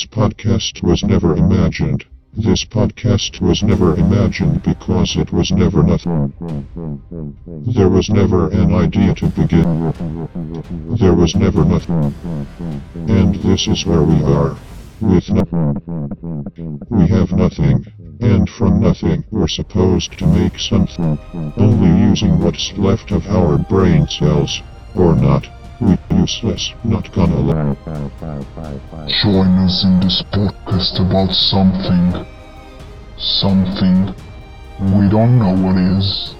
This podcast was never imagined. This podcast was never imagined because it was never nothing. There was never an idea to begin with. There was never nothing. And this is where we are. With nothing. We have nothing. And from nothing we're supposed to make something. Only using what's left of our brain cells. Or not. We useless, not gonna lie. Join us in this podcast about something. Something. We don't know what is.